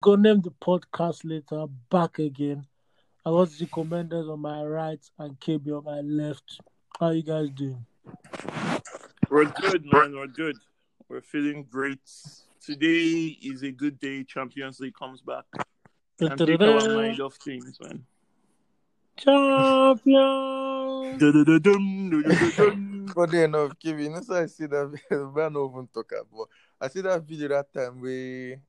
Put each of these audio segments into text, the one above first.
gonna name the podcast later. Back again. I got the commanders on my right and KB on my left. How you guys doing? We're good, man. We're good. We're feeling great. Today is a good day. Champions League comes back. And take our mind off things, man. Champion. Dun-dun-dun-dun, dun-dun-dun-dun. Funny enough, Kevin, you know, I see that man not even talk about. I see that video that time where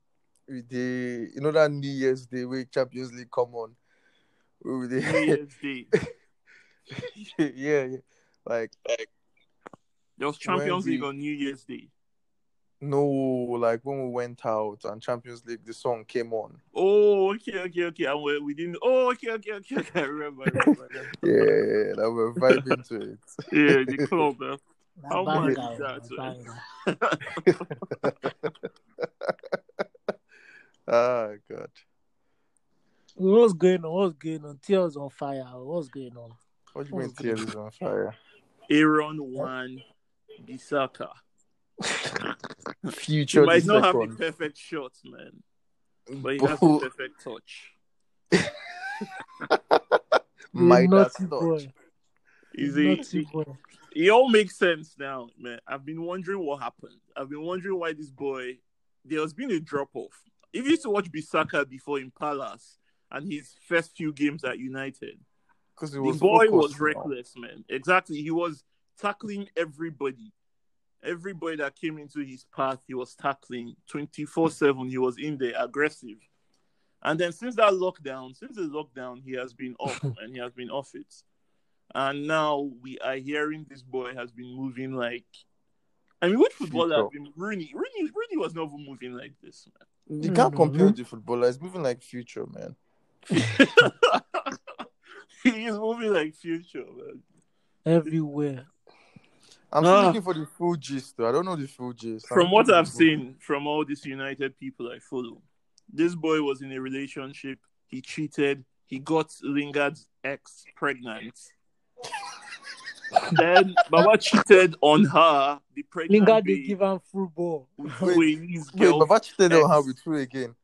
we did, you know, that New Year's Day where Champions League come on. Where New Year's Day. yeah, yeah. Like, like There was Champions League the- on New Year's Day. no, like when we went out and Champions League, the song came on. Oh, okay, okay, okay. And we, we didn't. Oh, okay, okay, okay. okay. I remember. I remember. Yeah, that we're vibing to it. yeah, the club. Man. How much is that, eh? banger. Ah, God. What's going on? What's going on? Tears on fire. What's going on? What do you mean tears is on fire? Aaron Wan, Bissaka. Future He might the not have the perfect shot, man, but he has the perfect touch. my You dad's naughty touch. boy. He's You a, naughty it all makes sense now, man. I've been wondering what happened. I've been wondering why this boy there has been a drop off. If you used to watch Bissaka before in Palace and his first few games at United, Because the boy was reckless, man. Exactly. He was tackling everybody. Everybody that came into his path, he was tackling 24 7. He was in there, aggressive. And then since that lockdown, since the lockdown, he has been off and he has been off it. And now we are hearing this boy has been moving like. I mean, which footballer has been Rooney? Rooney, Rooney was never moving like this, You can't no, compare no. the footballer. It's moving like future, man. He's moving like future, man. Everywhere. I'm still Ah. looking for the full gist, though. I don't know the full gist. I'm From what I've the full- seen from all these United people I follow, this boy was in a relationship. He cheated. He got Lingard's ex pregnant. Then Baba cheated on her, the pregnant Lingard they babe, give him football. with Wait, Swae Lee's Wait, Baba cheated on her with who again?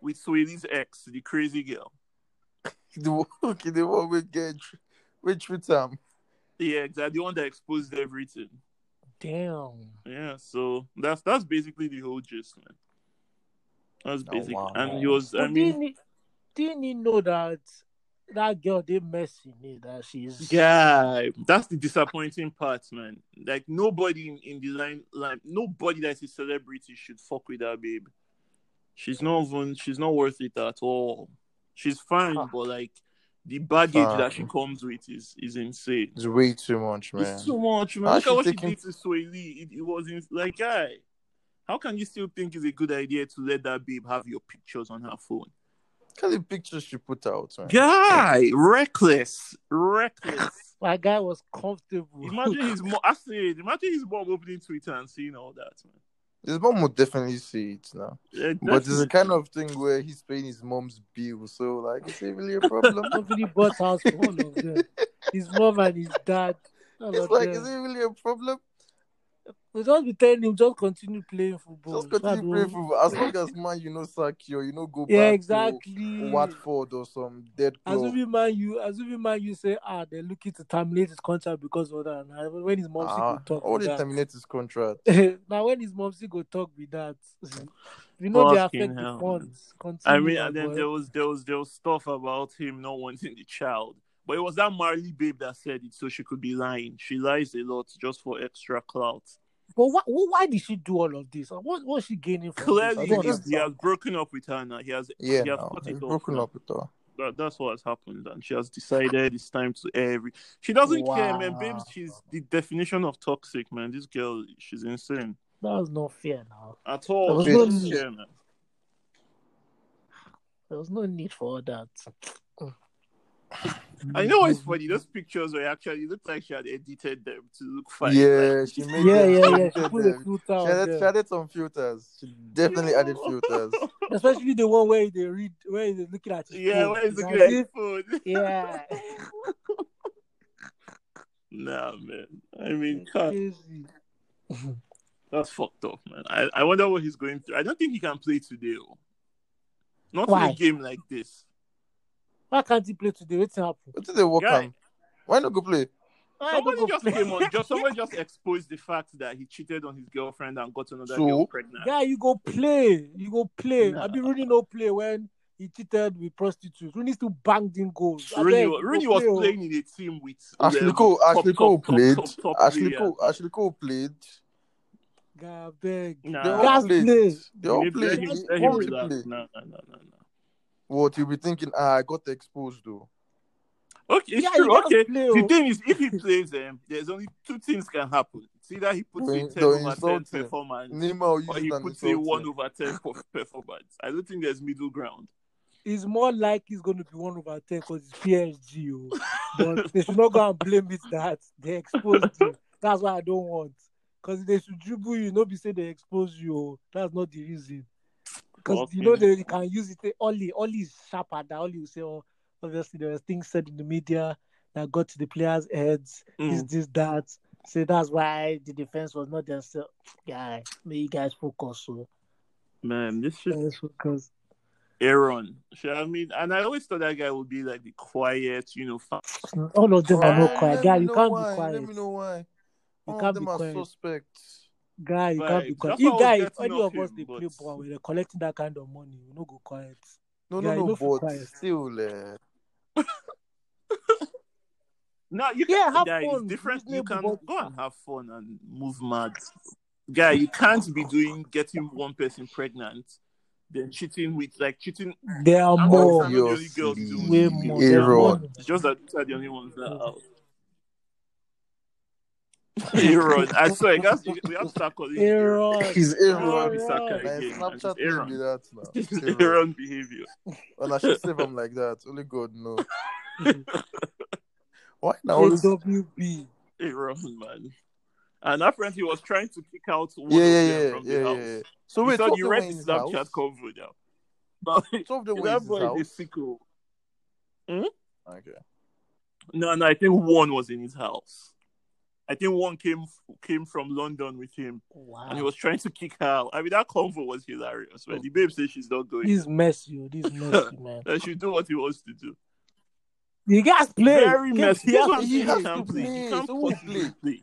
with Swae Lee's ex, the crazy girl. The one, okay, the one we get, we treat him. Yeah, exactly. The one that exposed everything. Damn. Yeah, so that's that's basically the whole gist, man. That's Oh, basic. wow. And he was, I But mean, didn't he, didn't he know that that girl they messing it that she's Yeah, that's the disappointing part, man. Like nobody in, in the line, like nobody that's a celebrity should fuck with that babe. She's not even, she's not worth it at all. She's fine, Huh. but like the baggage Fine. that she comes with is is insane. It's way too much, man. It's too much, man. How Look she at what she taking- did to Swae Lee. It, it was in, like, guy, how can you still think it's a good idea to let that babe have your pictures on her phone? Look at the pictures she put out, man. Guy, reckless, reckless. my guy was comfortable. Imagine his mom. I said, imagine his mom opening Twitter and seeing all that, man. His mom would definitely see it now. Yeah, But it's definitely. the kind of thing where he's paying his mom's bill, so like, is it really a problem? Somebody bought house for all of them. His mom and his dad. It's like, them. is it really a problem? We just be telling him just continue playing football. Just continue That playing football. As long as man, you know, sack you, you know, go back Yeah, to exactly. Watford or some dead club. Assuming man you as assuming man you say ah they're looking to terminate his contract because of that. And when his mom Ah, go talk all with they that. terminate his contract. now when his mom go talk with that, we know they Fucking affect the hell. funds. I mean, and then boy. there was there was there was stuff about him not wanting the child, but it was that Marley babe that said it, so she could be lying. She lies a lot just for extra clout. But why, why did she do all of this? What what's she gaining from this? I Clearly, don't he, he has broken up with her now. He has Yeah, he has no, he's it off. broken up with her. That, that's what has happened, and she has decided it's time to air every. She doesn't care, man. Wow. Babes, she's the definition of toxic, man. This girl, she's insane That's not fair now. at all. There was no doesn't need. care, man. There was no need for all that. I know it's mm-hmm. funny. Those pictures were actually it looked like she had edited them to look fine. Yeah, she made Yeah, them. yeah, she yeah. She edited put a filter She on added, she added some filters. She definitely added filters. Especially the one where they read, where they're looking at his Yeah, phone. where is the It's good as phone? Yeah. Nah, man. I mean, God, that's fucked up, man. I, I wonder what he's going through. I don't think he can play today. Not Why? in a game like this. Why can't he play today? What's happened? What did they work Guy. on? Why not go play? Why Somebody go just play? came on. Just somebody just exposed the fact that he cheated on his girlfriend and got another So? girl pregnant. Yeah, you go play. You go play. Nah. I be Rooney no play when he cheated with prostitutes. Rooney still banged in goals. I Rooney, beg, wa- you go Rooney was play, oh. playing in a team with Ashley Cole, top, Ashley Cole played. top, top Ashley. Cole, Ashley Cole played. God, I beg. They Nah, all played. play. They all let, played. let him, He let What you'll be thinking? Ah, I got exposed though. Okay, it's Yeah, true. Okay, play, the oh. thing is, if he plays them, there's only two things can happen. It's either he puts They'll- in 10 over 10 performance, Neymar or he puts in 1 over 10 per- performance. I don't think there's middle ground. It's more like he's going to be one over ten because it's PSG. Oh. But they should not go and blame it that they exposed you. That's what I don't want. Because they should dribble you, not be say they expose you. Oh. That's not the reason. Because you know Okay. they can use it. Only, only is sharper. That only will say, oh, obviously there were things said in the media that got to the players' heads. This, Mm. this, that. So that's why the defense was not there. So, guy, may you guys focus. So, Man, this shit, guys focus. Aaron. Sure, I mean, and I always thought that guy would be like the quiet, you know, fa- All of them are Ah, not quiet. let Guy, you can't why. be quiet. Let me know why. You All of can't them be are quiet. suspects. Guy, you can't be quiet. that's If guy, if any off of us him, they but- play ball, we're collecting that kind of money. We no go quiet. No, Yeah, no, no, but quiet. still, uh, No, you Yeah, can't, have guy, fun. it's different. You Reasonable, can but- go and have fun and move mad. Guy, you can't be doing getting one person pregnant, then cheating with like cheating. There are more. not the only girl doing Way more. It's just that these are the only ones that are out. Aaron, I swear, guys, we have to start calling him Aaron. Aaron. he's Aaron Aaron. Bissaka Aaron. My again. Snapchat It's name be Aaron. that now. It's Aaron. Aaron behavior. And I should save him like that. Only God know. Why now? Always... AWB. Aaron, man. And apparently, he was trying to kick out one Yeah, of yeah, them yeah, from yeah, the yeah, house. yeah. So you wait, saw, you read the Snapchat house. convo now. But Two of them were that boy is a house. sickle. Hmm? Hmm? Okay. No, no, I think one was in his house. I think one came came from London with him, Wow. and he was trying to kick her out. I mean, that convo was hilarious. When oh. the babe says she's not going, This messy, oh, this messy, man. that she do what he wants to do. You guys play. Very messy. he This has one to he he has can't to play. play, He can't so possibly play? play.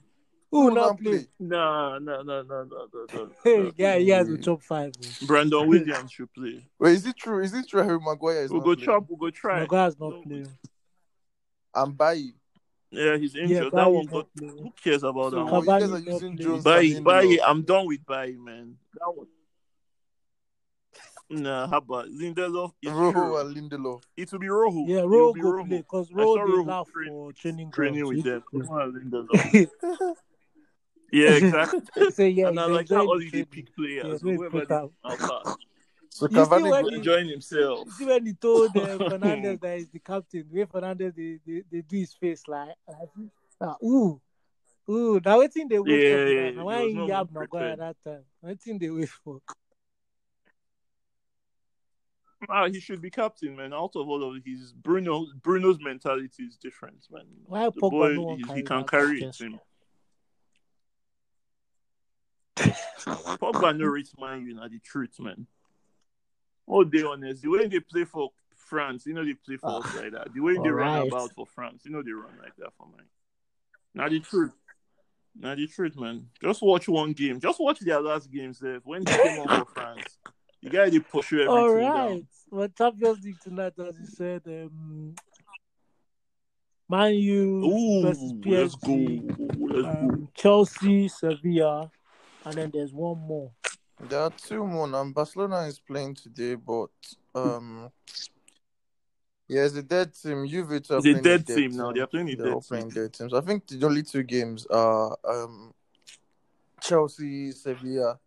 Who Who not not play? No, no, no, no, no, no, no. Hey, no. guy, he has a top five. oh. Brandon Williams should play. Wait, is it true? Is it true Harry Maguire is We'll not go playing? chop. We'll go try. Maguire's not No. playing. And Bailly. Yeah, he's Yeah, injured. that one not got. playing. Who cares about So that one? Cavani guys are using. Jones Bailly, and I'm done with Bailly, man. That one. Nah, how about Lindelof? It's Rojo and Lindelof. It will be Rojo. Yeah, It will be go Rojo. play because I Ro saw Rojo laugh train- for training Training ground. with them. he Rojo and Lindelof. yeah, exactly. Say yeah, and I like how enjoying all the the training. pick Yeah, players, so he whoever they are fast. So You Cavani when go- he- enjoying himself. You see when he told uh, Fernandes that he's the captain, where Fernandes they, they, they do his face like, like ooh, ooh. Now waiting they wait Yeah, for yeah, that. he Now why was he have Maguire prepared. that time? Waiting they wait for. Ah, he should be captain, man. Out of all of his Bruno, Bruno's mentality is different, man. Why The Pogba boy, no he, he can carry it. chest? Him. Pogba no reach Man U, na the truth, man. All day honest, the way they play for France, you know they play for us like that. The way they run about for France, you know they run like that for mine. Now the truth. Now the truth, man. Just watch one game. Just watch their last games there. When they came on for France. The guy they pursue everything All down. right, well, Champions League tonight, as you said, um, Man U versus Ooh, let's go. Let's go. um, Chelsea, Sevilla, and then there's one more. There are two more. Now Barcelona is playing today, but um, yeah, it's a dead team. Juve are It's a dead dead team now. They are playing They're dead playing team. dead teams. I think the only two games are um, Chelsea, Sevilla.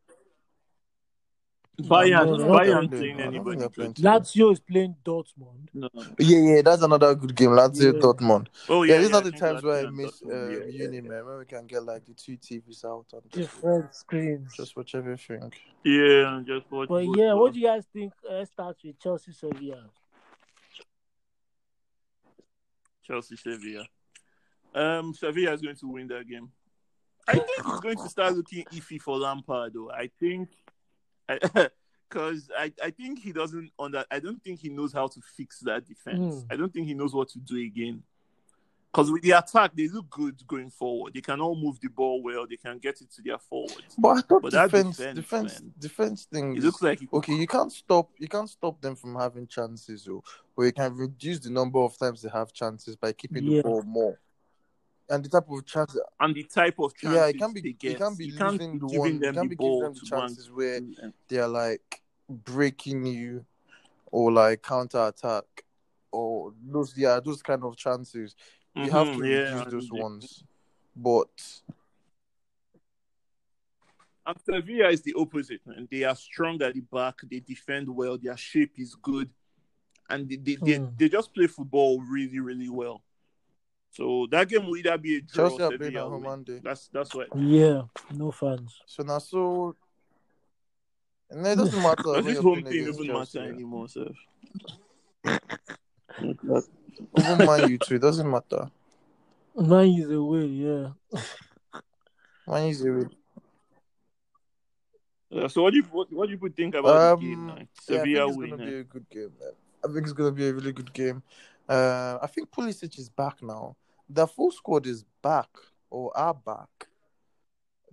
Bayern, No, no, Bayern no, ain't no, playing no, I anybody. playing Lazio is playing Dortmund. No. Yeah, yeah, that's another good game. Lazio, Yeah. Dortmund. Oh Yeah, yeah, these yeah, are I the times where I miss uh, yeah, yeah, uni, yeah. man. When we can get like the two TVs out and just, Different screens. just watch everything. Yeah, just watch. But both yeah, what do you guys think? Let's start with Chelsea, Sevilla. Chelsea Sevilla. Um, Sevilla is going to win that game. I think it's going to start looking iffy for Lampard, though. I think, I, because I, I think he doesn't under I don't think he knows how to fix that defense. Mm. I don't think he knows what to do again. Because with the attack, they look good going forward. They can all move the ball well. They can get it to their forwards. But I thought But that defense, defense, defense, man. defense thing. It looks like he okay. You can't stop. You can't stop them from having chances, or or you can reduce the number of times they have chances by keeping Yeah. the ball more. And the type of chance and the type of chances yeah, it can be. they It can be you losing the giving one. You them can the be giving them the to go chances where do they are like breaking you, or like counter attack, or those yeah those kind of chances. You have to yeah, reduce those they- ones. But And Sevilla is the opposite, man. They are strong at the back. They defend well. Their shape is good, and they they, they, Hmm. they just play football really, really well. So that game will either be a draw Chelsea or are playing at Sevilla home. Monday. That's that's why. Yeah, no fans. So now so. And it doesn't matter. Does this you're home playing thing against even Chelsea. matter anymore, sir? Even Man U too, it doesn't matter. Man is away, yeah. Man U's away. Uh, so what do you what, what do you think about the game Um, now? yeah, I think it's win. gonna eh? be a good game. Man. I think it's gonna be a really good game. Uh, I think Pulisic is back now. The full squad is back or are back.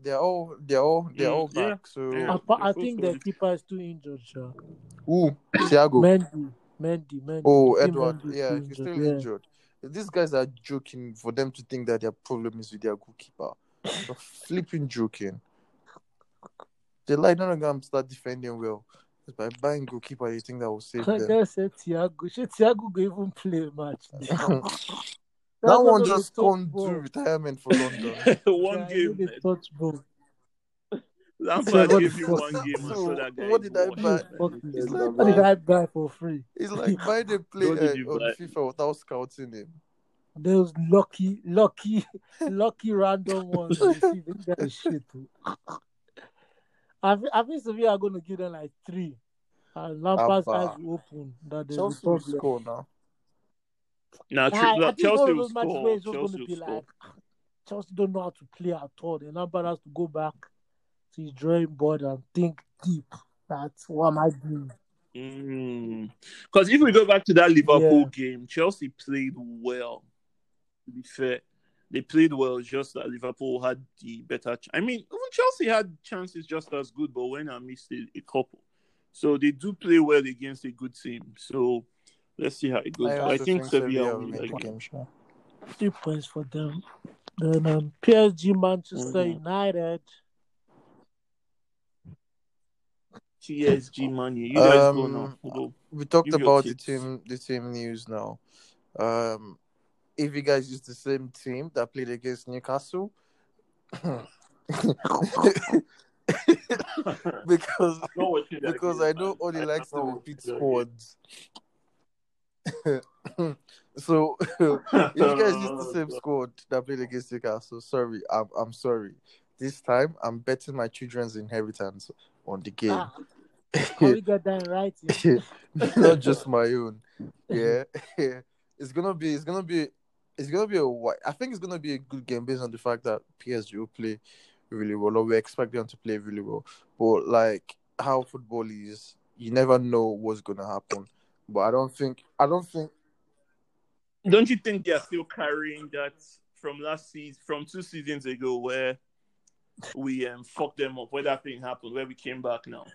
They're all they're all they're Mm, all yeah, back. So yeah. I, I think full the keeper is too injured, sure. ooh, Thiago. Mendy, Mendy, Mendy. Oh, I Edward. Mendy Yeah, he's still injured, yeah. injured. These guys are joking for them to think that their problem is with their goalkeeper. They're flipping joking. They like none of them start defending well. It's by buying goalkeeper, you think that will save I them. just said Thiago. Should Thiago go even play a match? that one just touch can't do retirement for London. one Yeah, he game. no touch ball. Lampard what gave you one game and So, that guy. what did I buy? it, Fuck man. you. It's like What did I buy for free? It's like buy the play What did uh, you on buy? FIFA without scouting him. Those lucky, lucky, lucky random ones. You see, this guy is shit. I I think Sevilla are going to give them like three. And Lampard's Abba. eyes open that there's a Chelsea will score now. Nah, I, Tre- I think it's Chelsea of will those matches score. where it's just going Chelsea to will be score. like ah, Chelsea don't know how to play at all. Then Lampard has to go back to his drawing board and think deep. That's what am I doing? Mm. Because if we go back to that Liverpool Yeah. game, Chelsea played well. To be fair, they played well. Just that Liverpool had the better. Ch- I mean, even Chelsea had chances just as good, but when I missed a, a couple, so they do play well against a good team. So let's see how it goes. I I, think, think Sevilla Sevilla will will win win the game. game, sure. Three points for them. Then um, PSG Manchester. United. PSG, man, you guys go Um, now. We talked Give your about the team the team news now. Um if you guys use the same team that played against Newcastle because Not watching that because game, I know man. Oli likes to repeat watching squads. so if you guys use the same squad that played against Newcastle, sorry, I'm I'm sorry. This time I'm betting my children's inheritance on the game. Ah, can we get that right? not just my own. Yeah, it's gonna be. It's gonna be. It's gonna be a. wi- I think it's gonna be a good game based on the fact that PSG will play really well, or we expect them to play really well. But like how football is, you never know what's gonna happen. But I don't think. I don't think. Don't you think they're still carrying that from last season, from two seasons ago, where we um, fucked them up, where that thing happened, where we came back now?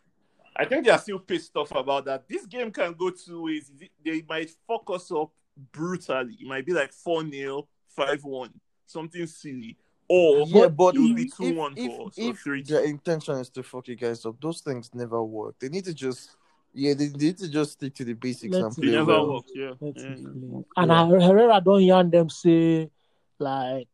I think they are still pissed off about that. This game can go two ways. They might fuck us up brutally. It might be like 4 0, 5 1, something silly. Or Yeah, but it will be if, 1 if, for us, if, or 3 their intention is to fuck you guys up, those things never work. They need to just. Yeah, they need to just stick to the basics Let's and play never well. works, yeah. Let's yeah. And I, Herrera don't yarn them say like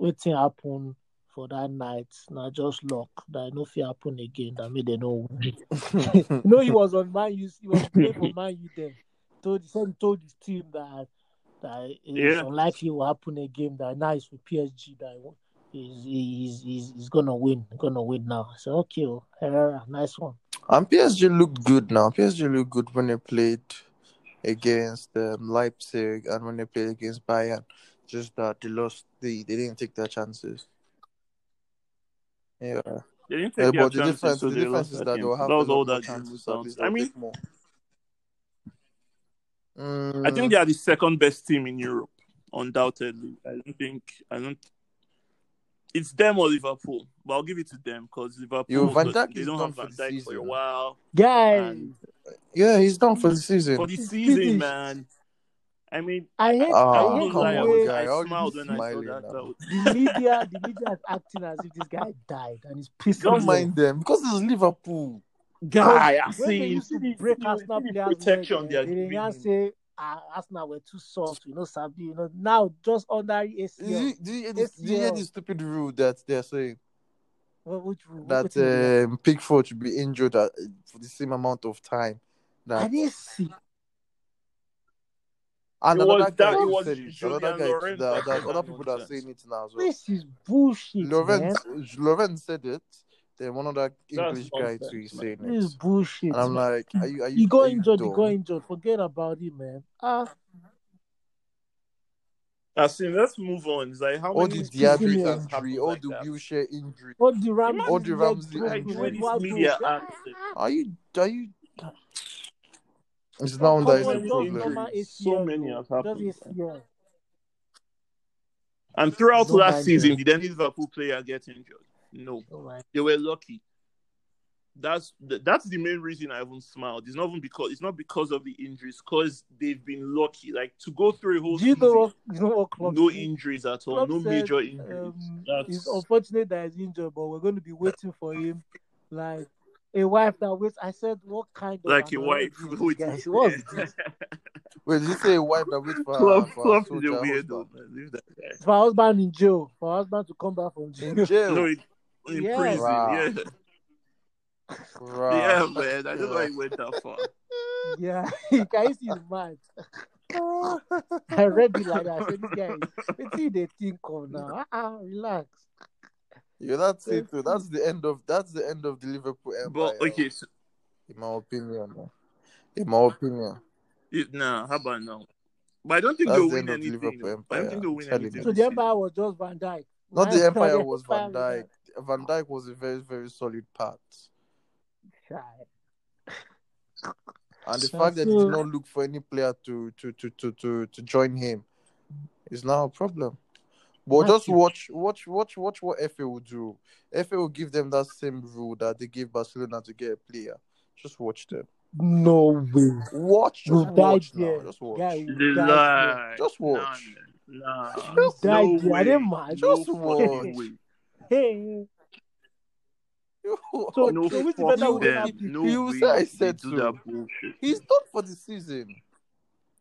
wetin happen for that night. Now just luck that no fear happen again. That made them know. you know he was on Man U. He was playing for Man U then. Told he said he told his team that that it's Yeah. unlikely it will happen again. That now it's with PSG. That he's he's he's, he's gonna win. Gonna win now. So okay, oh, Herrera, nice one. And PSG looked good now. PSG looked good when they played against um, Leipzig and when they played against Bayern. Just that they lost. They they didn't take their chances. Yeah. They didn't Yeah, take their but the chances, difference, so the they difference is that that they'll have That was all more that game chances. was At down least to. I they'll mean, take more. I Mm, think they are the second best team in Europe, undoubtedly. I don't think I don't. It's them or Liverpool, but I'll give it to them because Liverpool Yo, Van Dijk they is don't have for Van the Dijk for a while. Guys, And yeah, he's done for the season. for the It's season, finished. man. I mean, I hate, Ah, I I hate come I, on, the way guy. I How smiled when I saw smiling that. now? the media, the media is acting as if this guy died and he's pissing Don't mind them because it's Liverpool. Guy, Guy, I see, they you used see to the- break see the- Arsenal see the players' protection leg, they are didn't giving say ah, Arsenal were too soft, you know, Sabi, you know. Now just under Do you, do, you hear this, do you hear ACL. this stupid rule that they're saying What, which, what, that which one? um, Pickford should be injured at, for the same amount of time? I That didn't see. and It another was guy that- too it was said it. Another guy, Lorenz that, that that other people that are nonsense. saying it now as well. This is bullshit, man. Lorenz, Lorenz said it. Then one other That's English guy too nonsense, is man. saying This is bullshit. And I'm man. like, are you are you, He got are you injured, he dumb? got injured. Forget about it, man. Ah, I see. Let's move on. It's like how All many the Diablo Diaby injuries injury, happened all like the that? wheelchair injury. all the Ramsey All the leg Ramsey broken, Like, injury. where this Eduardo. media Ah. Are you are you? It's so now that come So the many just problem. So many have happened. And throughout Don't last season, did any Liverpool player get injured? No. Oh my. They were lucky. That's th- that's the main reason I even smiled. It's not even because it's not because of the injuries, because they've been lucky. Like to go through a whole you season, know what? You know what no injuries at all, Klopp no said, major injuries. Um, That's it's unfortunate that he's injured, but we're going to be waiting for him, like a wife that waits. I said, what kind of like a wife. orgy is Wait, this, guys? What is yeah. this? Wait, did you say a wife that waits for Klopp, her, for her Klopp is a weirdo, husband? man. Leave that guy. For husband in jail, for husband to come back from jail. In jail. No, in, in Yes. prison. Wow. Yeah, Right. yeah, man. I don't know why he went that far. Yeah, can you see his mind? I read it like that. I said, this guy, what do they think of now? Ah, relax. Yeah, that's it. Too. That's the end of that's the end of the Liverpool empire. But okay, so, in my opinion. man. In my opinion, it, nah, how about now? But I don't think That's they'll the win end of the anything. Liverpool I don't empire, think they'll win telling anything. you. So the empire was just Van Dijk. not Why- the empire was Van empire Dijk. Van Dijk was a very very solid part, Shy. and the So- fact that he did not look for any player to to to to to, to join him is now a problem. But just watch, watch, watch, watch what FA will do. FA will give them that same rule that they gave Barcelona to get a player. Just watch them. No way. Watch, You just died watch there. now. Just watch. Guy, They you died there. lie. Just watch. Nah, nah. You died no there. I way. didn't mind. Just watch. Fucking way. Hey. So, No so which fucking better would them. No You way I said do so. that bullshit. He's done for the season.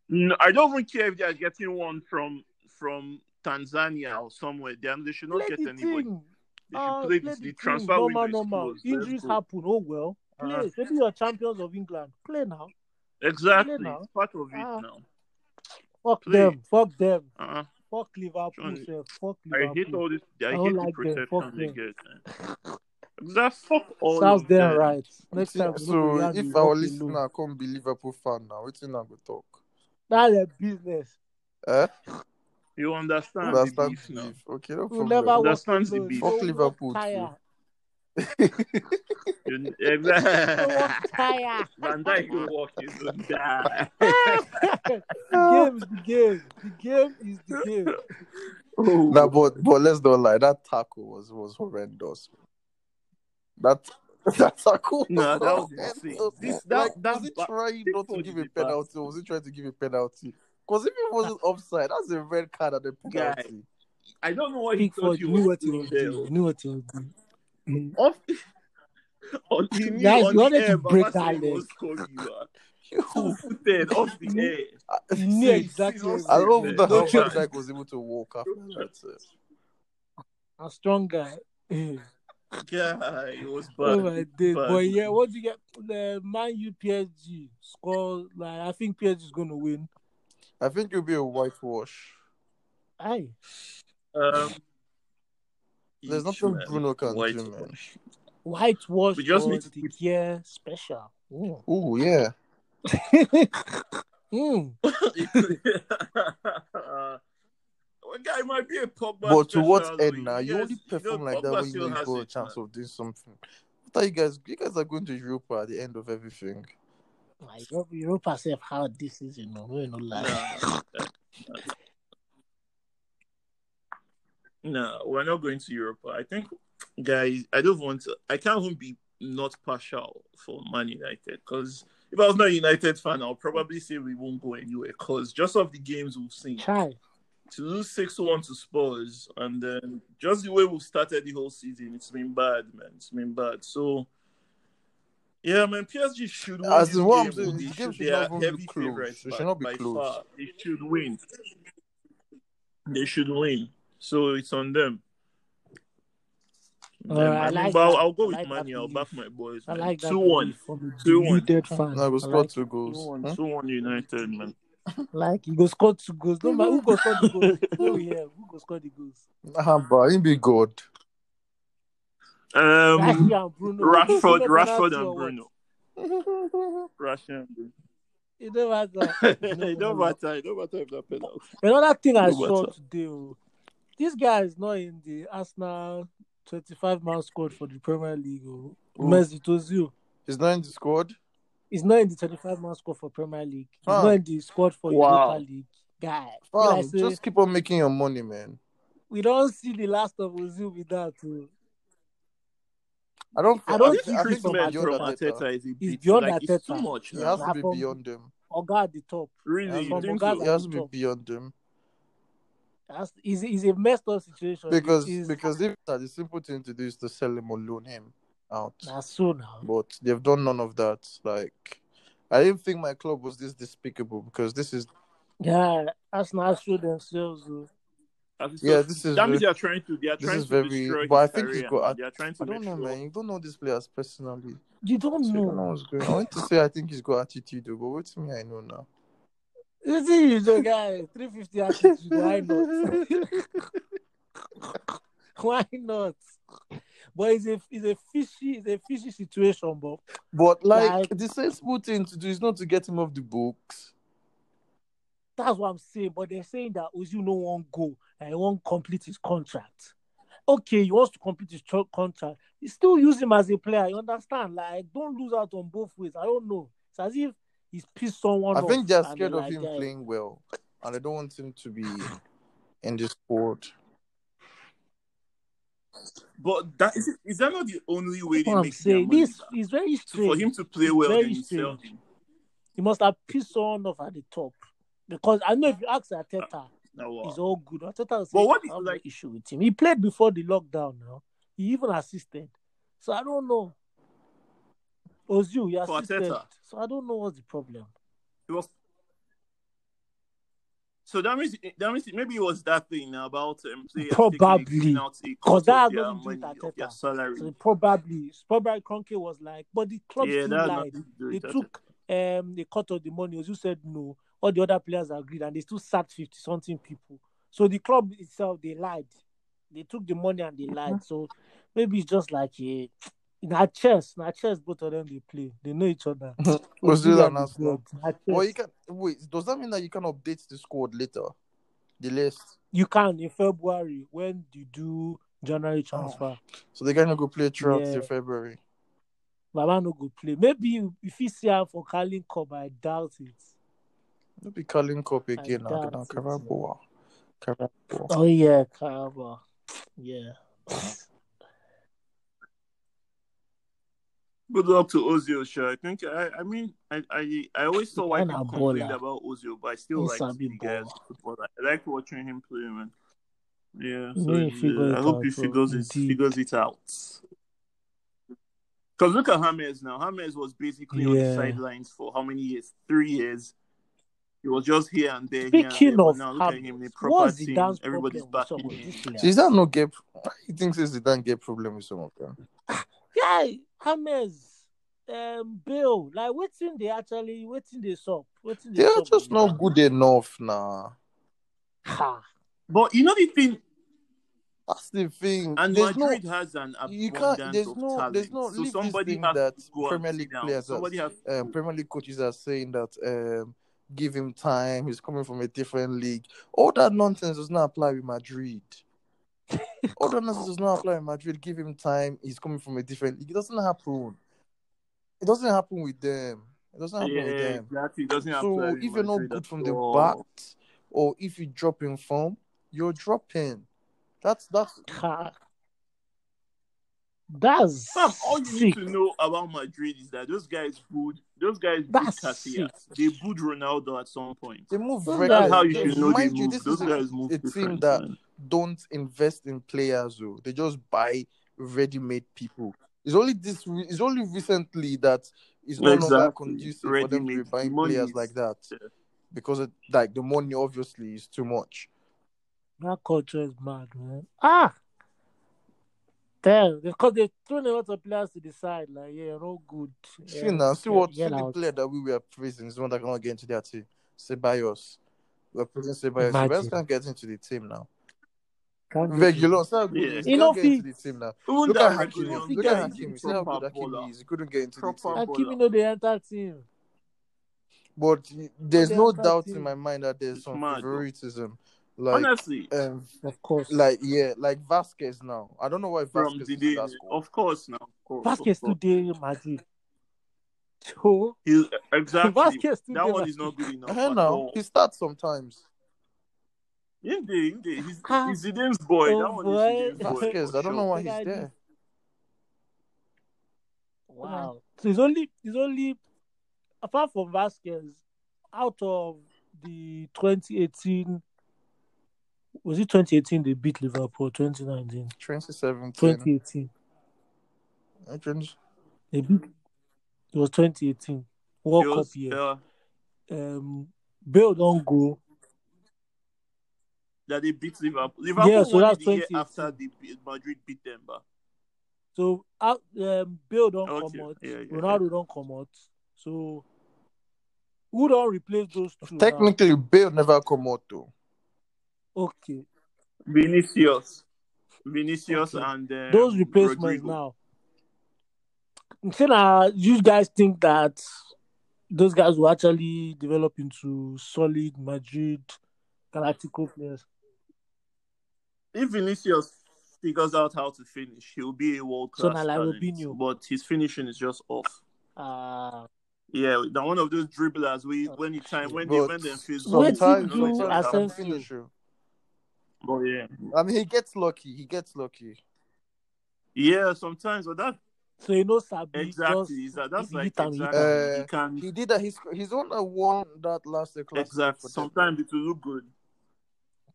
No, I don't even care if they are getting one from from Tanzania or somewhere. They, they should not Play get the anybody. team. They should Uh, play play this. the The team. transfer Normal, window normal. Injuries happen. Oh well. Play. Uh-huh. Maybe you're champions of England. Play now. Exactly. Play now. It's part of it Ah. now. Fuck Play. them. Fuck them. Uh-huh. Fuck Liverpool. Johnny, sef. Fuck I hate all this. I, I hate don't the like them. protection they get. Man. That fuck all Sounds of damn right. Next time, we no go so if our listener alone. can't be Liverpool fan now, what's in go talk? That's a business. Eh? You understand Understand the beef now. Okay, no problem. never walk Understands the alone. beef. Fuck Liverpool too. Tire. You- Exactly. walk tire. Van Dijk will walk his own die. the game is the game. The game is the game. Oh. Nah, but but let's not lie. That tackle was was horrendous. That that tackle. No, that was insane. This- that- like, that was he trying not to give a penalty, or was he trying to give a penalty? Because if it wasn't offside, that's a red card and a Guy, penalty. I don't know what he thought Pickford he knew what he was doing. Knew what he was doing. Off, on, he Guys, on you the wanted to break Baba that said he was leg. calling you out. Two-footed off the air. He knew see, exactly. serious. what I he was love Man, that no how. Van Dijk was able to walk after that. A strong guy. Yeah, it was bad. oh my days. bad. But yeah, what do you get? The Man U PSG score. Like I think PSG is gonna win. I think it'll be a whitewash. Aye. Um, There's nothing man, Bruno can white do, man. wash. Whitewash We just need to the keep- gear special. Mm. Oh yeah. mm. Well, guy, might be a Pogba But to what end now? You guys- only perform know, like that when you still know you has got a it, chance man. of doing something. What are you guys, you guys are going to Europa at the end of everything. Like, Europe- Europa self how this is, you know, we no lie. No, we're not going to Europe. I think, guys, I don't want to. I can't even be not partial for Man United because if I was not a United fan, I'll probably say we won't go anywhere because just of the games we've seen, Try. to lose 6 1 to Spurs and then just the way we've started the whole season, it's been bad, man. It's been bad. So, yeah, man, PSG should win. As this in game, saying, the they game should they not be heavy close. favourites It should not be by close. far. They should win. They should win. So it's on them. Uh, Them, right, I like I'll. I'll go with like that Mani. I'll belief. back my boys. I like that. Two one. belief from a Two one. No, I will score like, two Two goals. one. Huh? Two one United, man. like he go score two goals. No matter who go score the goals. No, yeah, who go score the goals? Ah, but he be good. Um, and Bruno. Rashford, Rashford, and? Bruno. Rashford and Bruno. It don't matter. it don't matter. It don't matter if that penalty. Another thing I saw today, oh, this guy is not in the Arsenal 25 man squad for the Premier League. Oh. Who? Mesut Ozil. He's not in the squad. He's not in the 25 man squad for Premier League. He's Fam. not in the squad for Wow. Europa League. Guy, Fam, like say, just keep on making your money, man. we don't see the last of Ozil with that. Oh. I don't. I don't think, think I Chris think from he's beyond Arteta. Arteta. Arteta is a He's bit beyond like it's too much. He now. has to be beyond them. Oga at the top. Really, He has, to, Oga so? at he has the to be beyond them That's, it's, it's a messed up situation. because It is- because if that the simple thing to do is to sell him or loan him out, That's so now. but they've done none of that. Like, I didn't think my club was this despicable because this is Yeah, that's not showed themselves. As it's yeah, this is that means very- they are trying to. They are this trying is to very- destroy but I think he's career, got- man. They are trying to I don't know, sure. man. You don't know these players personally. You don't So you don't know know. what's going on. I want to say I think he's got attitude, though, but what's me? I know now. You see, you the guy, 350 attitude. Why not? Why not? But it's a it's a fishy it's a fishy situation, but But like, Like- the sensible thing to do is not to get him off the books. that's what I'm saying. But they're saying that Ozil no one go and he won't complete his contract. Okay, he wants to complete his contract. You still use him as a player. You understand? Like, don't lose out on both ways. I don't know. It's as if he's pissed someone I think they're scared of like, him yeah, playing well, and they don't want him to be in the squad. But that is, is that not the only way That's they what I'm make their saying. money? This is very So strange. for him to play well, very then you sell strange. He must have pissed someone off at the top. Because I know if you ask Arteta, Now, wow. he's all good. Arteta will But what I is have like- no issue with him. He played before the lockdown now. He even assisted. So I don't know. Ozil, he For assisted. Arteta. So I don't know what's the problem. It was. So that means that means maybe it was that thing about um, Probably. taking out a Because that had nothing to do with salary. So probably, probably Kroenke was like, but the club yeah, still lied. They took um the cut of the money. Ozil said no. All the other players agreed, and they still sacked fifty something people. So the club itself, they lied. They took the money and they lied. So maybe it's just like a not chess, not chess. Both of them they play. They know each other. The Arsenal. God. Well, you can wait. Does that mean that you can update the squad later? The list, You can in February when you do January Oh. transfer. so they're gonna go play throughout Yeah. February. Baba no go play. Maybe if you see her for Carling Cup, I doubt it. They'll be calling Cup again now. doubt Now it, Carabao. Carabao. Oh yeah, Caraba. Yeah. Good luck to Ozil, sure. I think I, I mean, I, I, I always saw why people a complained about Ozil, but I still like guy's I like watching him play, man. Yeah, He so may uh, I hope out, he figures it figures it out. Because look at James now. James was basically on the sidelines for how many years? Three years. He was just here and there. here and Speaking there, of now look at James, him in proper what's the team. dance Everybody's problem with some backing of these him. players? So is that no gap? He thinks it's the Dan gap problem with some of them. Yeah, James, um, Bill, like waiting they actually waiting they sup, waiting they They are just not them. good enough now. Ha. But you know the thing, That's the thing. and there's Madrid no, has an you abundance can't. There's of no. talent. There's no. so somebody thing has that to go Premier League down. players, Somebody has um, Premier League coaches are saying that um, give him time. He's coming from a different league. All that nonsense does not apply with Madrid. All that nonsense does not apply in Madrid. Give him time. He's coming from a different league. It doesn't happen. It doesn't happen with them. It doesn't happen Yeah, with them. exactly. It doesn't So apply if you're not good from the all. bat, or if you drop in form, you're dropping. That's that's That's Fam, all you sick. need to know about Madrid is that those guys booed those guys booed That's Casillas. They booed Ronaldo at some point. they move Those regularly. That's how you should know they Mind you, move. this Those is a- guys move a team that man. Don't invest in players though. They just buy ready-made people. It's only this. re- It's only recently that it's no longer Exactly. conducive for them to be buying Money players is- like that yeah. because it, like the money obviously is too much. That culture is mad, man. Ah, damn, because they've thrown a lot of players to the side. Like, yeah, you're no good. see now, see what see get the out. player that we were praising is the one that cannot get into their team. Ceballos. We're praising Ceballos. Imagine. Ceballos can't get into the team now. Can't get Regular, good Yeah. he is. He He no can't get into fit. the team now. Even Look at Hakimi. he Look at Hakimi. the See how good Hakimi baller. is. He couldn't get into the Proper team. And baller. Kimi know the entire team. But there's they no doubt team. in my mind that there's It's some mad, though. favoritism. Like, Honestly, um, Of course. like yeah, like Vázquez now. I don't know why from Vázquez the is that squad. of course, now, of course, Vázquez of course. today, Madrid. So, He, exactly. Vázquez today. that one is not good enough. I know he starts sometimes. Indeed, indeed. He's, Ah. he's Zidane's boy. Oh, that one boy. is Zidane's boy. Vázquez, I don't know why he's there. Wow. So it's only he's only apart from Vasquez, out of the 2018 was it 2018 they beat Liverpool 2019 2017. 2018 Uh, 20 they beat it was 2018 World It Cup year uh, um Bale don't go that they beat Liverpool. Liverpool Yeah, so won that's it the year after they beat, Madrid beat them. But so out um Bale don't Okay, come out yeah, yeah, Ronaldo don't come out so who don't replace those two now? Technically, Bale never come out though. okay Vinicius, Vinicius, Okay. and um, those replacements Rodrygo. now. Saying uh, you guys think that those guys will actually develop into solid Madrid Galactico players? If Vinicius figures out how to finish, he'll be a world class So na like talent. Robinho. But his finishing is just off. Uh, Yeah, now one of those dribblers. We when he time when they when they face sometimes, did you sometimes I'm finisher. Oh yeah, I mean, he gets lucky. He gets lucky. yeah. Sometimes, but that so you know Sabi exactly just that that's he like he exactly am. he can He did that. He's he's on a one that last year class. exactly. Sometimes it will look good.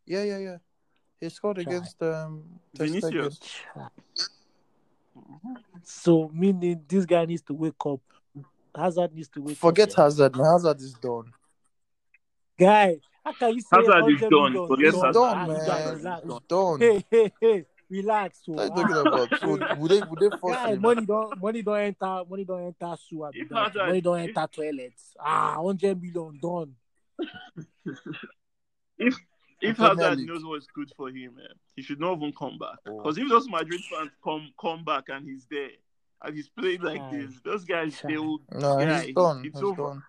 Yeah, yeah, yeah. He scored Try. against um Ter Vinicius. So meaning this guy needs to wake up. Hazard needs to wake Forget up. yeah. Hazard. Man. Hazard is done. Guy, how can you say Hazard is done. Forget He's He's Hazard. done, man. guy, relax. He's done. Hey, hey, hey, relax. So, What are you talking about? So would they would they force Guy, him? money don't money don't enter money don't enter sewer. be If that. Hazard- money don't enter toilets. Ah, hundred million done. If if Premier Hazard knows what's good for him, eh, he should not even come back. Oh. Because if those Madrid fans come come back and he's there and he's playing like Aye. this, those guys Aye. they will. No, yeah, he's done. It's he's over. done.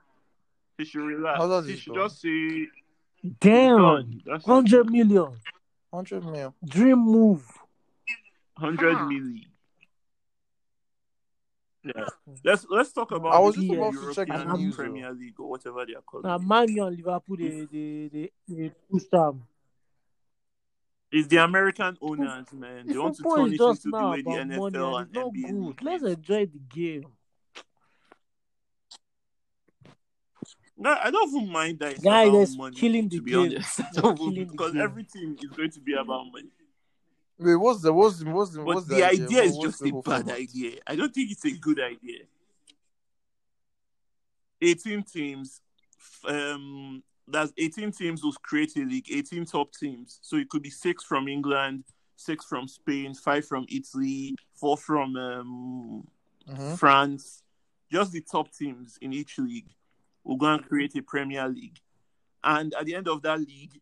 He should relax. Hazard he is should done. just say Damn, done. That's hundred million. Dream move. hundred Ah. milli. Yeah. Let's let's talk about I was the just about to check the European news, Premier League or whatever they are calling Now it. Man U and Liverpool they they they, they pushed them. It's the American owners, man. They want to turn it just into the way the about money NFL and and it's not NBA good. Let's enjoy the game. No, I don't even mind that it's Guy, about money. killing to the be game. honest, I don't killing even- the because game. everything is going to be about money. Wait, what's the what's the what's the But what's the idea What- is just a bad idea. I don't think it's a good idea. 18 teams, um, that's 18 teams will create a league, 18 top teams. So it could be six from England, six from Spain, five from Italy, four from um, Mhm. France. Just the top teams in each league will go and create a Premier League. And at the end of that league,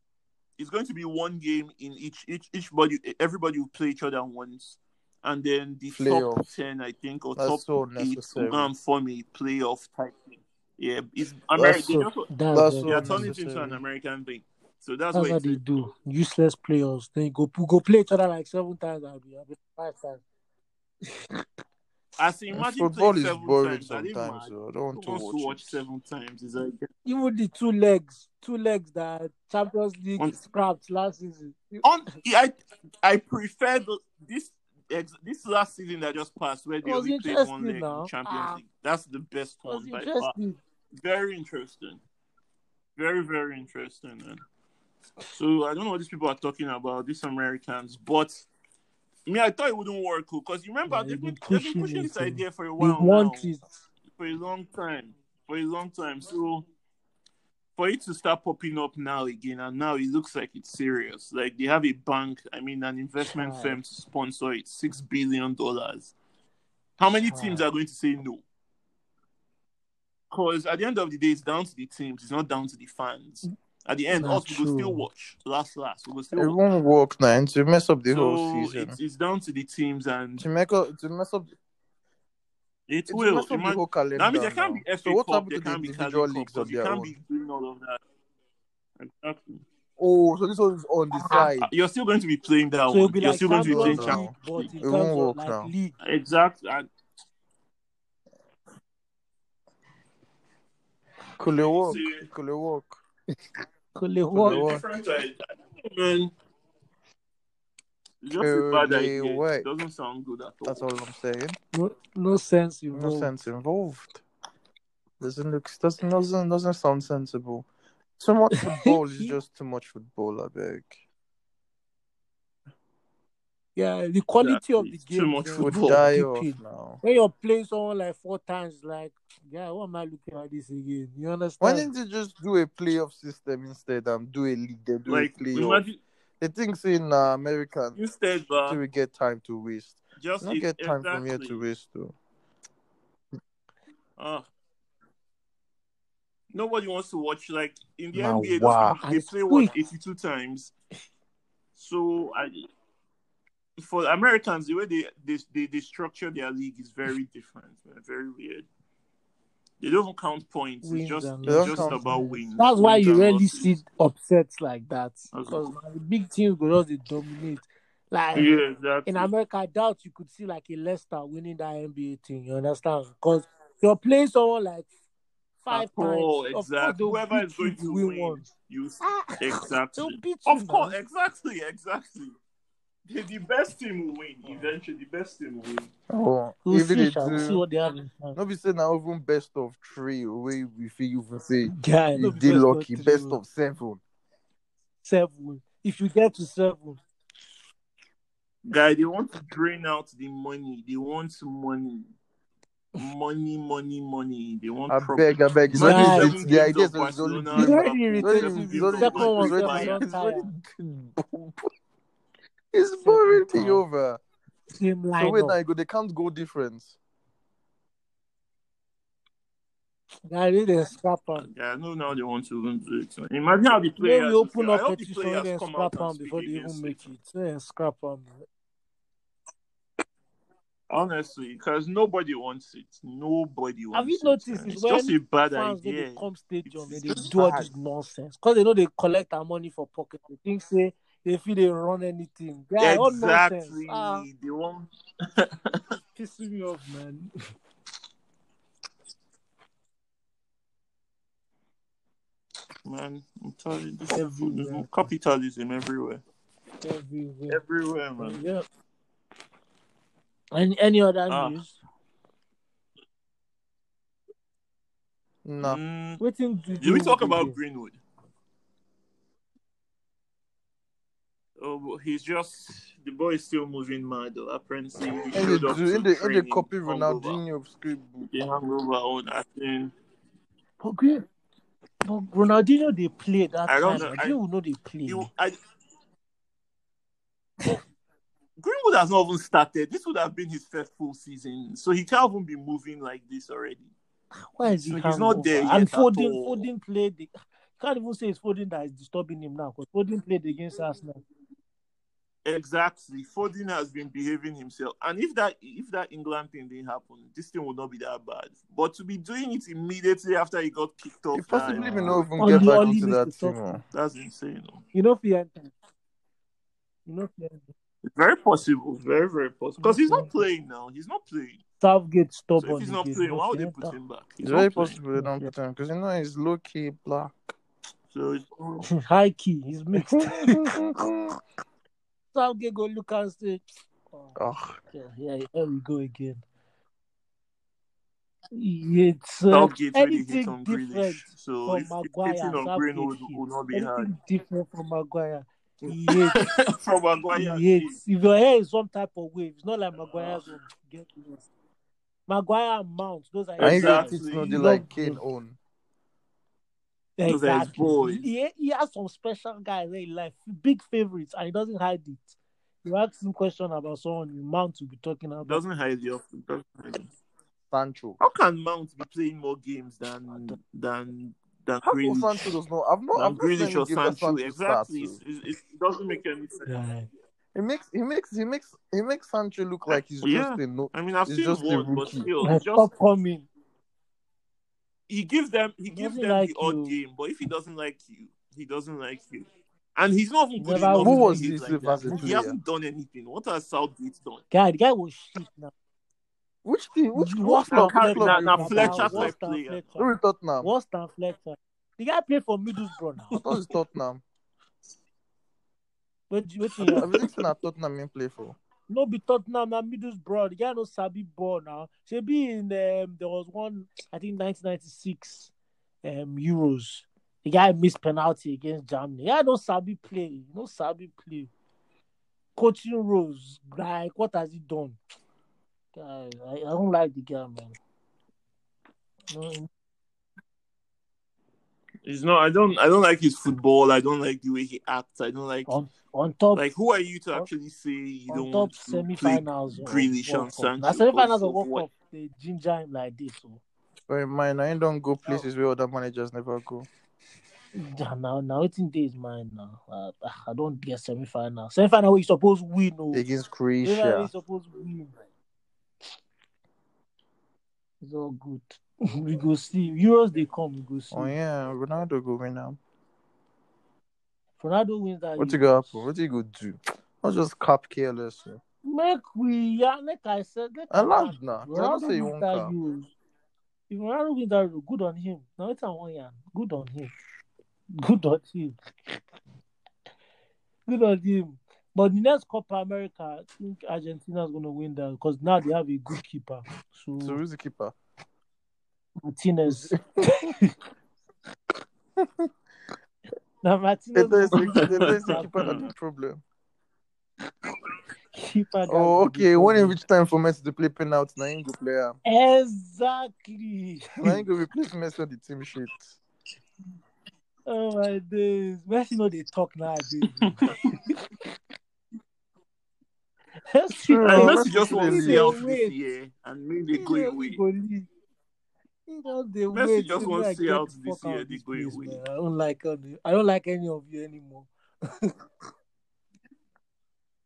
it's going to be one game in each each each body everybody will play each other once. And then the top ten, I think, or That's top so eight will necessary. go and form a playoff type thing. Yeah, it's American. so- They, just, That's, That's very they are so turning it into an. American thing. So that's, That's why what it's they do. Useless players. Then go go play each other like seven times. I'll I'll be five times. As in, imagine Football is seven boring times. Sometimes, mad. so I don't want to watch, to watch it. seven times? Is like Even the two legs, two legs that Champions League On- scrapped last season. on. I I prefer the, this this last season that just passed, where they only played one interesting leg now. in Champions Ah. League. That's the best one by far. Very interesting. Very very interesting, man. So I don't know what these people are talking about, these Americans, but. Me, I thought it wouldn't work, because you remember Yeah, they've been, been they've been pushing pushing this idea for a while want now. it. for a long time. For a long time. So for it to start popping up now again, and now it looks like it's serious. Like they have a bank, I mean, an investment Child. firm to sponsor it, six billion dollars. How many teams are going to say no? Because at the end of the day, it's down to the teams. It's not down to the fans. At the end, Not us we will still true. watch. Last, last, we will still It watch. won't work now. and To mess up the whole So season. it's, it's down to the teams, and To make up, to mess up, it to will. mess up the Imagine- whole calendar. I mean, there can't be FA so what Cup, there the can't be individual Carling leagues Cup, you their can't own? be doing all of that. Exactly. Oh, so this one is on the ah, side. You're still going to be playing that So one. You're like still going to be playing Champions now. League, in It won't work like now. league. Exactly. I- uh, Could it work? See- Could it work? Could they It's it work? different. I, I don't know, man. Just a bad idea. work? Doesn't sound good at all. That's all I'm saying. No, no sense No involved. sense involved. Doesn't look doesn't doesn't doesn't sound sensible. Too much football is just too much football. I beg. Yeah, the quality of the game Too much is Would Football. off now. When you're playing someone like four times, like, yeah, what am I looking at this again? You understand? Why understand? didn't you just do a playoff system instead and do a league? Then do Like, a playoff. imagine The things in uh, American, instead, so but we get time to waste. just Not get time from here exactly. to waste though. Ah. Nobody wants to watch like in the Now, NBA. wow. They play it's what eighty-two times. So I, for Americans, the way they, they they they structure their league is very different, man, very weird. They don't count points. Wins it's just it's just They about count wins. That's why wins you rarely see upsets like that. That's Because the big teams go just they dominate. Like Yeah, exactly. in America, I doubt you could see like a Leicester winning that NBA thing. You understand? Because you're playing someone like five At all, times. Of course, exactly. they'll Whoever is going you to win win, you Ah, exactly. Beat you. Of course, now. exactly, exactly. The, the best team will win eventually. The best team will win. Oh, We'll even see, they shall we see what they have in hand. Not be saying now even best of three. We we feel even say Yeah, you be did best of lucky. three, Best of seven. seven. If you get to seven, Guy, they want to drain out the money. They want money. Money, money, money. They want I proper- beg, I beg. It's Right. already Seven it's, the games idea of is it's only Barcelona, It's doing- already Liverpool, irritating. seven it's games already- of Second one, it's Madrid, seven, Bayern. don't it's already- tire. It's Seven boring thing pounds. over. same line. So wait, now go. They can't go difference. Guy, they dey scrap am. Yeah, I know now they want to even do it. Imagine how the When players. we open up hope the petition, players come out scrap and am before they even make it. it. Then scrap am. Honestly, because nobody wants it. Nobody wants it. Have you it. noticed man. it's It's just a bad fans idea. they come stadium, It's then they just do all this nonsense because they know they collect our money for pocket. They think say they feel they run anything. Yeah, all nonsense. exactly. Ah, They want. pissing me off, man. Man, I'm telling you, this Everywhere. is capitalism everywhere. Everywhere. Everywhere, man. Yeah. Any any other Ah. news? No. Mm, Waiting to did we do talk about game. Greenwood? Oh, he's just the boy is still moving mad. Though. Apparently, he In showed the up in to the in the copy hungover. Ronaldinho script book. The hangover on acting. But, Green, but Ronaldinho they played that I don't time. know. I I- didn't know they played. You, I, Greenwood has not even started. This would have been his first full season, so he can't even be moving like this already. Why is he So he's hangover? not there And yet at Foden. Foden played. The, can't even say it's Foden that is disturbing him now because Foden played against Arsenal. Exactly. Foden has been behaving himself. And if that if that England thing didn't happen, this thing would not be that bad. But to be doing it immediately after he got kicked off, He possibly that, may uh, not even get back into that to team. talk that's insane. You know, fear. You know, fear enter. Very possible. Very, very possible. Because he's not playing now. He's not playing. Southgate So stubborn if he's not again. playing, no why would they put him back? He's It's very playing. possible they don't put him because you know he's low key black. So it's- High key, he's mixed. Southgate go look and say, oh, Ugh. yeah, yeah, here we go again. It's uh, Southgate really hit anything on different So from if, if Maguire, hitting on Southgate Greenwood hit. will not be hard. different from Maguire. He. From he Maguire. hates. If your hair is some type of wave, it's not like Maguire's own. Get lost. Maguire and Mount, those are And his you guys. get it, no, they Exactly. like Kane own. Those are his Exactly. boys. He, he has some special guys in life, big favorites, and he doesn't hide it. You ask him question about someone, you Mount will be talking about. Doesn't hide the often. Doesn't hide. Sancho. How can Mount be playing more games than than than How come Sancho does not? I've not. than I've not seen Grealish any or Sancho? Sancho. Exactly. It's, it's, it doesn't make any sense. Yeah. He makes he makes he makes he makes Sancho look like he's Yeah. just a no. I mean, I've He's seen just a one, but rookie. still, Like, just coming. He gives them he gives them like the odd you. game. But if he doesn't like you, he doesn't like you. And he's not even good Never enough Who was this like that. He hasn't done anything. What has Southgate done? Guy, the guy was shit now. Which team? Which Worse what than club? Now, Fletcher. club now, now Fletcher type player. Fletcher. Who is Tottenham? Worse than Fletcher. The guy played for Middlesbrough now. I thought it's Tottenham. Wait, wait, I yeah. believe it's Tottenham in play for. No be Tottenham na Middlesbrough. The guy no sabi ball now. She be in um, there was one I think 1996 um Euros. The guy missed penalty against Germany. Yeah, no sabi play. No sabi play. Coaching roles like what has he done? Guy, I, I don't like the guy, man. No, He's not. I don't. I don't like his football. I don't like the way he acts. I don't like. on on top Like, who are you to on- actually say you on don't top want to play semi-finals of Grealish World and Cup. Sancho? Now semi-finals because of World what- Cup, they ginger him like this. So. But in mine, I don't go places where other managers never go. Yeah, now, now, it's in days, mine now. Uh, I don't get semi final. Semi final, we supposed to win. Oh, Against we Croatia. supposed to win. It's all good. we go see Euros. They come. We go see. Oh yeah, Ronaldo go win now. Ronaldo wins that. What you go happen? What you go do? Not just cap careless. oh. Make we yeah, like I said, like I laughed now. Ronaldo say you won't cap. Euros. If Ronaldo wins that good on him. Now it's a one year. Good on him. Good on him. good on him. But the next Copa America, I think Argentina's gonna win that because now they have a good keeper. So, So who's the keeper? Martinez. now Martinez. It is go the win it is the keeper that's the problem. keeper Oh, okay. the When it problem. time for Messi to play penalty, now him go play am. Exactly. Now him go replace Messi on the team sheet. Oh my days. Messi know they talk nowadays. Messi Sure. And Messi Messi just should wants to leave. see out Wait. this year and maybe they He go just away. He just dey Messi just wants I to see out this year, this place, away. I don't like any, I don't like any of you anymore.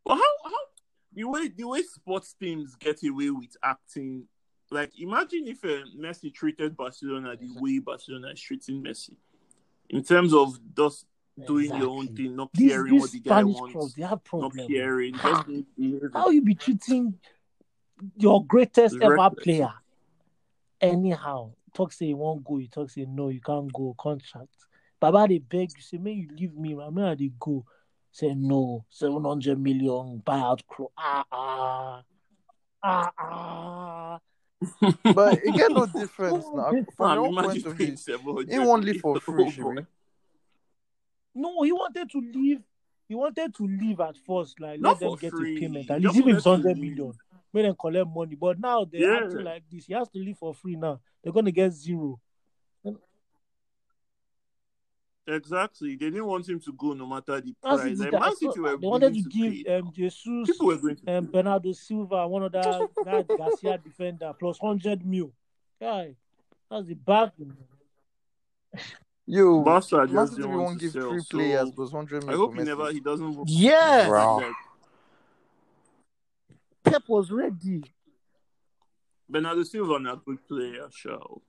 But how how the way the way sports teams get away with acting, like imagine if uh, Messi treated Barcelona the way Barcelona is treating Messi, in terms of just doing your own thing, not caring these what the guy Spanish wants, clubs, they have not problems. caring, just. How you be treating your greatest ever player anyhow? Talk say you won't go, you talk say no, you can't go, contract. Baba they beg you, say, may you leave me, man, may I dey go. Say no, seven hundred million buyout clause. Ah ah. Ah ah. But it get no difference now. From Man, your imagine point of view, he won't leave for free, should boy. we? No, he wanted to leave. He wanted to leave at first, like Not let them get free. a payment. He At just least if it's wanted to hundred leave. million, make them collect money. But now they're Yeah. acting like this. He has to leave for free now. They're gonna get zero. Exactly. They didn't want him to go no matter the Man price. City, Like, Man City were they wanted willing to pay. give um, Jesus, People were going to um, pay. Bernardo Silva, one of that, that Garcia defender, plus hundred mil. Guy, that's the bargain. Yo, Barca Man just City didn't want won't to give sell, three so players plus 100 I hope he never he doesn't. Yes! Wow. Like, Pep was ready. Bernardo Silva not a good player, sure.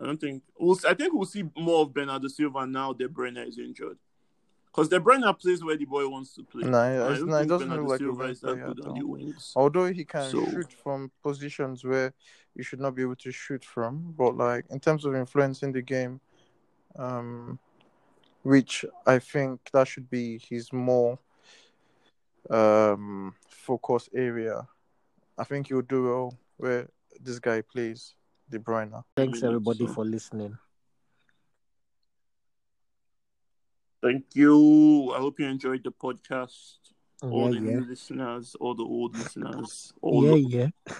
I don't think we'll. I think we'll see more of Bernardo Silva now. De Bruyne is injured, because De Bruyne plays where the boy wants to play. No, I it's, don't no, it think doesn't Bernardo look like Silva is that good on the wings. Although he can So- shoot from positions where you should not be able to shoot from, but like in terms of influencing the game, um, which I think that should be his more um focus area. I think you'll do well where this guy plays De Bruyne. Thanks everybody for listening. Thank you. I hope you enjoyed the podcast. All Yeah, the yeah, new listeners, all the old listeners, all yeah, the yeah.